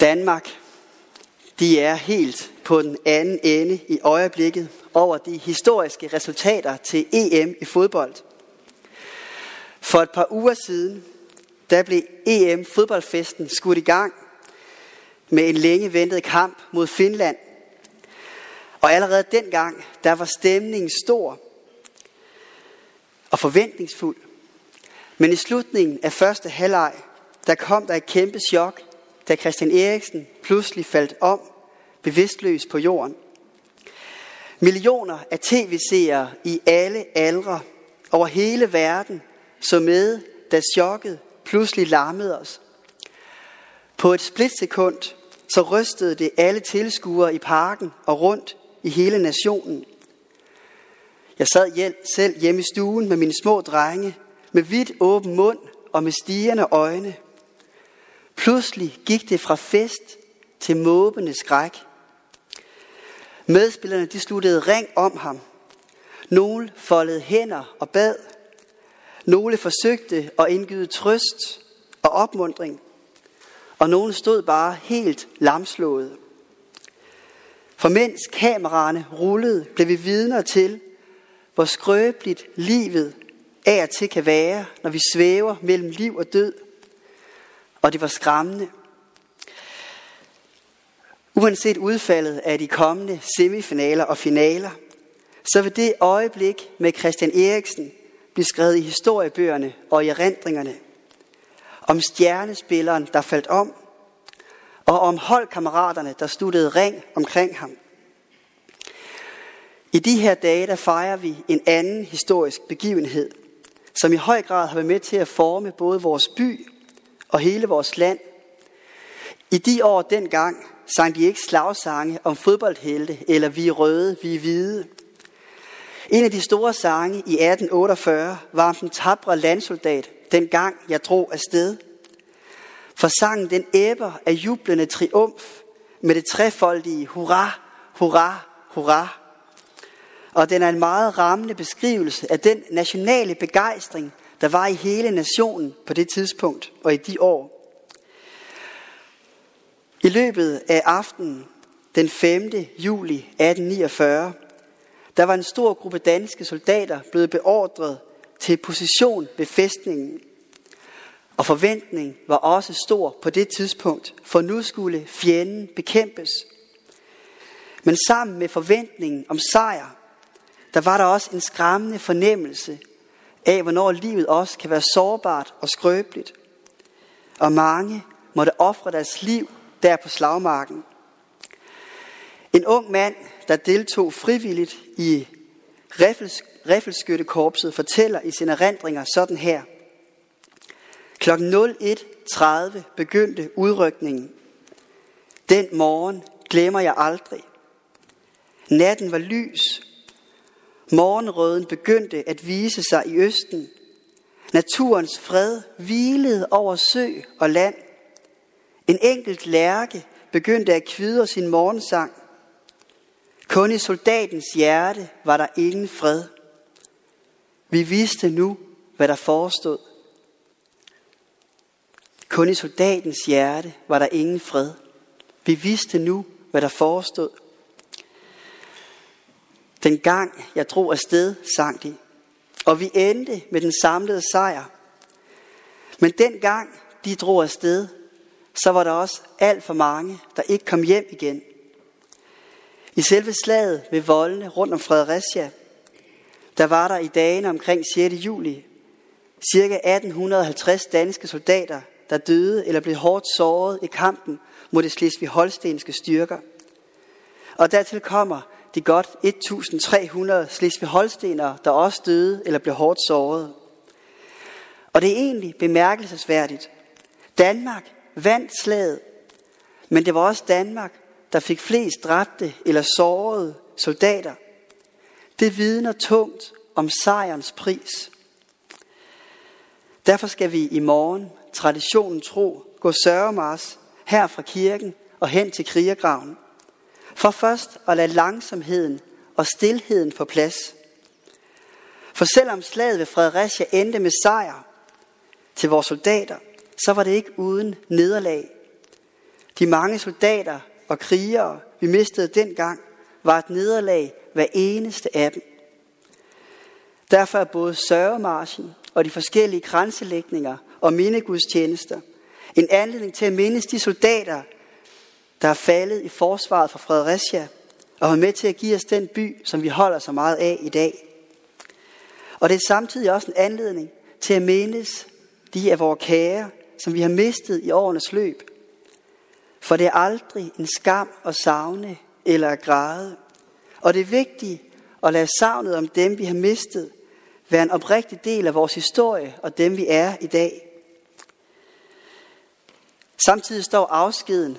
Danmark, de er helt på den anden ende i øjeblikket over de historiske resultater til EM i fodbold. For et par uger siden, der blev EM fodboldfesten skudt i gang med en længe ventet kamp mod Finland. Og allerede dengang, der var stemningen stor og forventningsfuld. Men i slutningen af første halvleg, der kom der et kæmpe chok, da Christian Eriksen pludselig faldt om, bevidstløs på jorden. Millioner af tv-seere i alle aldre over hele verden så med, da chokket pludselig larmede os. På et splitsekund så rystede det alle tilskuere i parken og rundt i hele nationen. Jeg sad selv hjemme i stuen med mine små drenge, med vidt åben mund og med stigende øjne. Pludselig gik det fra fest til måbende skræk. Medspillerne de sluttede ring om ham. Nogle foldede hænder og bad. Nogle forsøgte at indgyde trøst og opmundring. Og nogle stod bare helt lamslået. For mens kameraerne rullede, blev vi vidner til, hvor skrøbeligt livet af og til kan være, når vi svæver mellem liv og død. Og det var skræmmende. Uanset udfaldet af de kommende semifinaler og finaler, så vil det øjeblik med Christian Eriksen blive skrevet i historiebøgerne og i erindringerne. Om stjernespilleren, der faldt om, og om holdkammeraterne, der sluttede ring omkring ham. I de her dage, der fejrer vi en anden historisk begivenhed, som i høj grad har været med til at forme både vores by og hele vores land. I de år dengang sang de ikke slagsange om fodboldhelte eller vi er røde, vi er hvide. En af de store sange i 1848 var om den tabre landsoldat, dengang jeg drog afsted. For sangen den æber af jublende triumf med det trefoldige hurra, hurra, hurra. Og den er en meget rammende beskrivelse af den nationale begejstring, der var i hele nationen på det tidspunkt og i de år. I løbet af aftenen den 5. juli 1849, der var en stor gruppe danske soldater blevet beordret til position ved fæstningen. Og forventning var også stor på det tidspunkt, for nu skulle fjenden bekæmpes. Men sammen med forventningen om sejr, der var der også en skræmmende fornemmelse af, hvornår livet også kan være sårbart og skrøbeligt. Og mange måtte ofre deres liv der på slagmarken. En ung mand, der deltog frivilligt i riffelskyttekorpset, fortæller i sine erindringer sådan her. Klokken 01.30 begyndte udrykningen. Den morgen glemmer jeg aldrig. Natten var lys. Morgenrøden begyndte at vise sig i østen. Naturens fred hvilede over sø og land – en enkelt lærke begyndte at kvidre sin morgensang. Kun i soldatens hjerte var der ingen fred. Vi vidste nu, hvad der forestod. Kun i soldatens hjerte var der ingen fred. Vi vidste nu, hvad der forestod. Den gang jeg drog afsted, sang de, og vi endte med den samlede sejr. Men den gang de drog afsted, så var der også alt for mange, der ikke kom hjem igen. I selve slaget ved voldene rundt om Fredericia, der var der i dagene omkring 6. juli ca. 1850 danske soldater, der døde eller blev hårdt såret i kampen mod det slesvig-holstenske styrker. Og dertil kommer de godt 1300 slesvig-holstenere, der også døde eller blev hårdt såret. Og det er egentlig bemærkelsesværdigt. Danmark vandt slaget, men det var også Danmark, der fik flest dræbte eller sårede soldater. Det vidner tungt om sejrens pris. Derfor skal vi i morgen, traditionen tro, gå sørgemars her fra kirken og hen til krigergraven. For først at lade langsomheden og stilheden få plads. For selvom slaget ved Fredericia endte med sejr til vores soldater, så var det ikke uden nederlag. De mange soldater og krigere, vi mistede dengang, var et nederlag hver eneste af dem. Derfor er både sørgemarschen og de forskellige grænselægninger og mindegudstjenester en anledning til at mindes de soldater, der er faldet i forsvaret for Fredericia og har med til at give os den by, som vi holder så meget af i dag. Og det er samtidig også en anledning til at mindes de af vores kære, som vi har mistet i årenes løb. For det er aldrig en skam at savne eller at græde. Og det er vigtigt at lade savnet om dem, vi har mistet, være en oprigtig del af vores historie og dem, vi er i dag. Samtidig står afskeden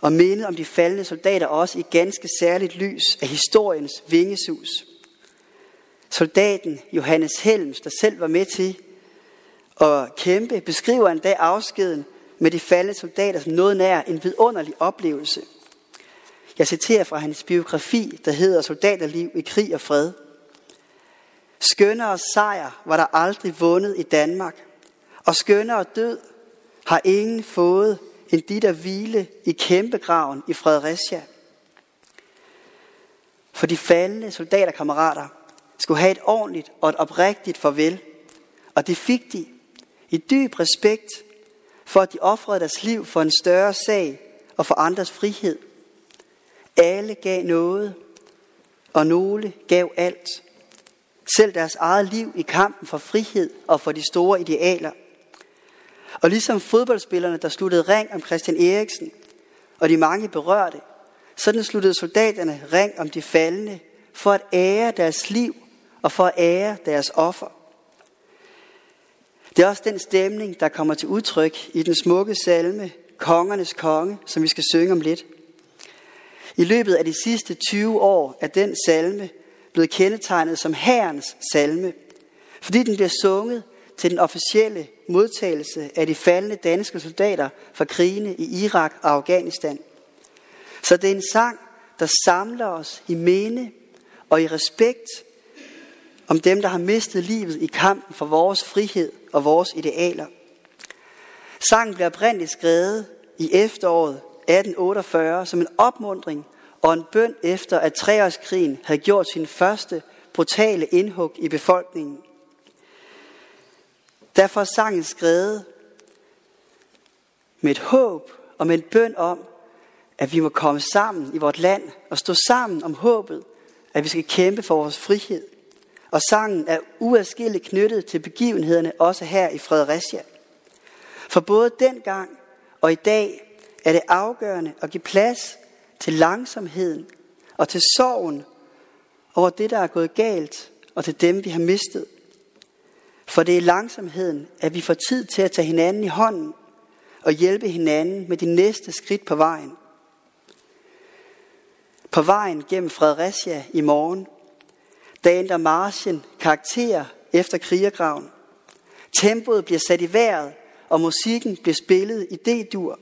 og mindet om de faldende soldater også i ganske særligt lys af historiens vingesus. Soldaten Johannes Helms, der selv var med til at kæmpe, beskriver en dag afskeden med de faldende soldater som noget nær en vidunderlig oplevelse. Jeg citerer fra hans biografi, der hedder Soldaterliv i krig og fred. Skønnere sejr var der aldrig vundet i Danmark, og skønnere død har ingen fået end de, der hvile i kæmpegraven i Fredericia. For de faldende soldaterkammerater skulle have et ordentligt og et oprigtigt farvel, og det fik de i dyb respekt for, at de offrede deres liv for en større sag og for andres frihed. Alle gav noget, og nogle gav alt. Selv deres eget liv i kampen for frihed og for de store idealer – og ligesom fodboldspillerne, der sluttede ring om Christian Eriksen, og de mange berørte, sådan sluttede soldaterne ring om de faldende, for at ære deres liv og for at ære deres offer. Det er også den stemning, der kommer til udtryk i den smukke salme, Kongernes Konge, som vi skal synge om lidt. I løbet af de sidste 20 år er den salme blevet kendetegnet som herrens salme, fordi den bliver sunget til den officielle modtagelse af de faldende danske soldater fra krigene i Irak og Afghanistan. Så det er en sang, der samler os i mene og i respekt om dem, der har mistet livet i kampen for vores frihed og vores idealer. Sangen blev oprindeligt skrevet i efteråret 1848 som en opmundring og en bøn efter, at treårskrigen havde gjort sin første brutale indhug i befolkningen. Derfor er sangen skrevet med et håb og med en bøn om, at vi må komme sammen i vort land og stå sammen om håbet, at vi skal kæmpe for vores frihed. Og sangen er uadskilleligt knyttet til begivenhederne også her i Fredericia. For både dengang og i dag er det afgørende at give plads til langsomheden og til sorgen over det, der er gået galt, og til dem, vi har mistet. For det er langsomheden, at vi får tid til at tage hinanden i hånden og hjælpe hinanden med de næste skridt på vejen. På vejen gennem Fredericia i morgen, der ændrer marchen karakter efter krigergraven. Tempoet bliver sat i vejret, og musikken bliver spillet i D-dur.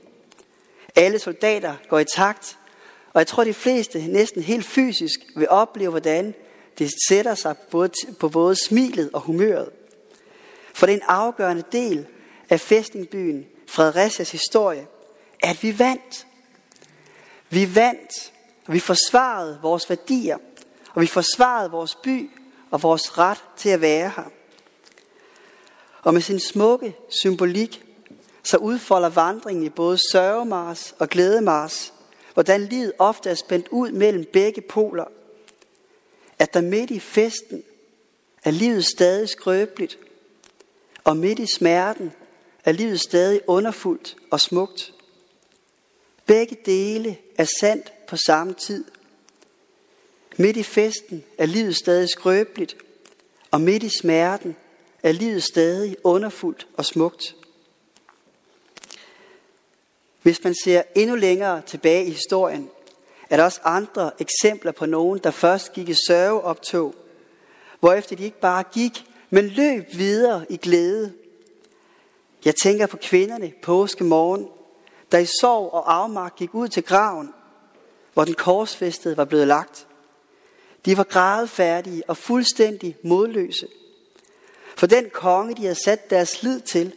Alle soldater går i takt, og jeg tror, de fleste næsten helt fysisk vil opleve, hvordan det sætter sig på både smilet og humøret. For det er en afgørende del af fæstningbyen Fredericias historie, at vi vandt. Vi vandt, og vi forsvarede vores værdier, og vi forsvarede vores by og vores ret til at være her. Og med sin smukke symbolik, så udfolder vandringen i både sørgemars og glædemars, hvordan livet ofte er spændt ud mellem begge poler. At der midt i festen er livet stadig skrøbeligt, og midt i smerten er livet stadig underfuldt og smukt. Begge dele er sandt på samme tid. Midt i festen er livet stadig skrøbeligt, og midt i smerten er livet stadig underfuldt og smukt. Hvis man ser endnu længere tilbage i historien, er der også andre eksempler på nogen, der først gik i sørgeoptog, hvorefter de ikke bare gik, men løb videre i glæde. Jeg tænker på kvinderne påske morgen, der i sorg og afmagt gik ud til graven, hvor den korsfæstede var blevet lagt. De var grædefærdige og fuldstændig modløse. For den konge, de havde sat deres lid til,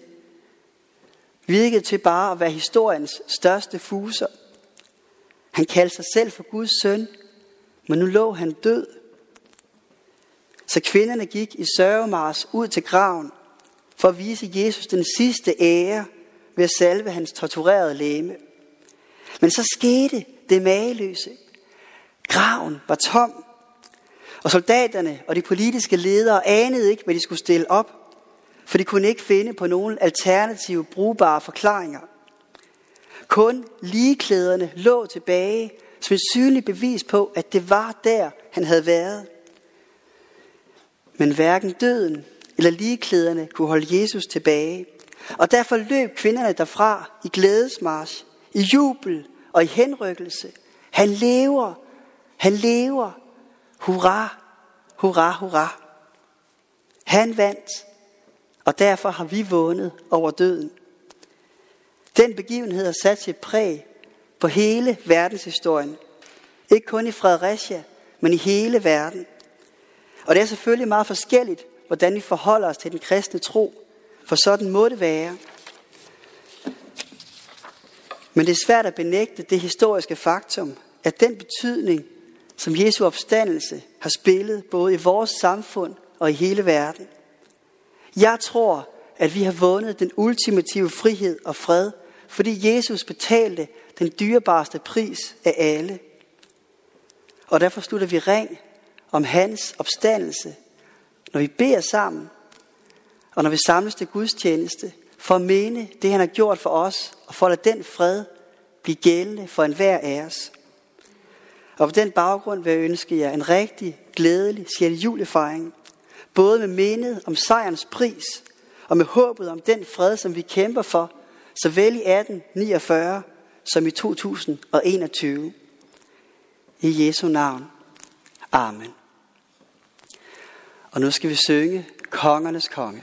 virkede til bare at være historiens største fuser. Han kaldte sig selv for Guds søn, men nu lå han død. Så kvinderne gik i sørgemars ud til graven for at vise Jesus den sidste ære ved at salve hans torturerede læme. Men så skete det mageløse. Graven var tom, og soldaterne og de politiske ledere anede ikke, hvad de skulle stille op, for de kunne ikke finde på nogen alternative brugbare forklaringer. Kun ligeklæderne lå tilbage som et synligt bevis på, at det var der, han havde været. Men hverken døden eller ligeklæderne kunne holde Jesus tilbage. Og derfor løb kvinderne derfra i glædesmarsch, i jubel og i henrykkelse. Han lever, han lever. Hurra, hurra, hurra. Han vandt, og derfor har vi vundet over døden. Den begivenhed har sat sit præg på hele verdenshistorien. Ikke kun i Fredericia, men i hele verden. Og det er selvfølgelig meget forskelligt, hvordan vi forholder os til den kristne tro, for sådan må det være. Men det er svært at benægte det historiske faktum, at den betydning, som Jesu opstandelse har spillet både i vores samfund og i hele verden. Jeg tror, at vi har vundet den ultimative frihed og fred, fordi Jesus betalte den dyrebarste pris af alle. Og derfor slutter vi ring om hans opstandelse, når vi beder sammen, og når vi samles til gudstjeneste, for at mene det, han har gjort for os, og for at lade den fred blive gældende for enhver af os. Og på den baggrund vil jeg ønske jer en rigtig glædelig 6. julefejring, både med mindet om sejrens pris, og med håbet om den fred, som vi kæmper for, såvel i 1849 som i 2021. I Jesu navn. Amen. Og nu skal vi synge Kongernes Konge.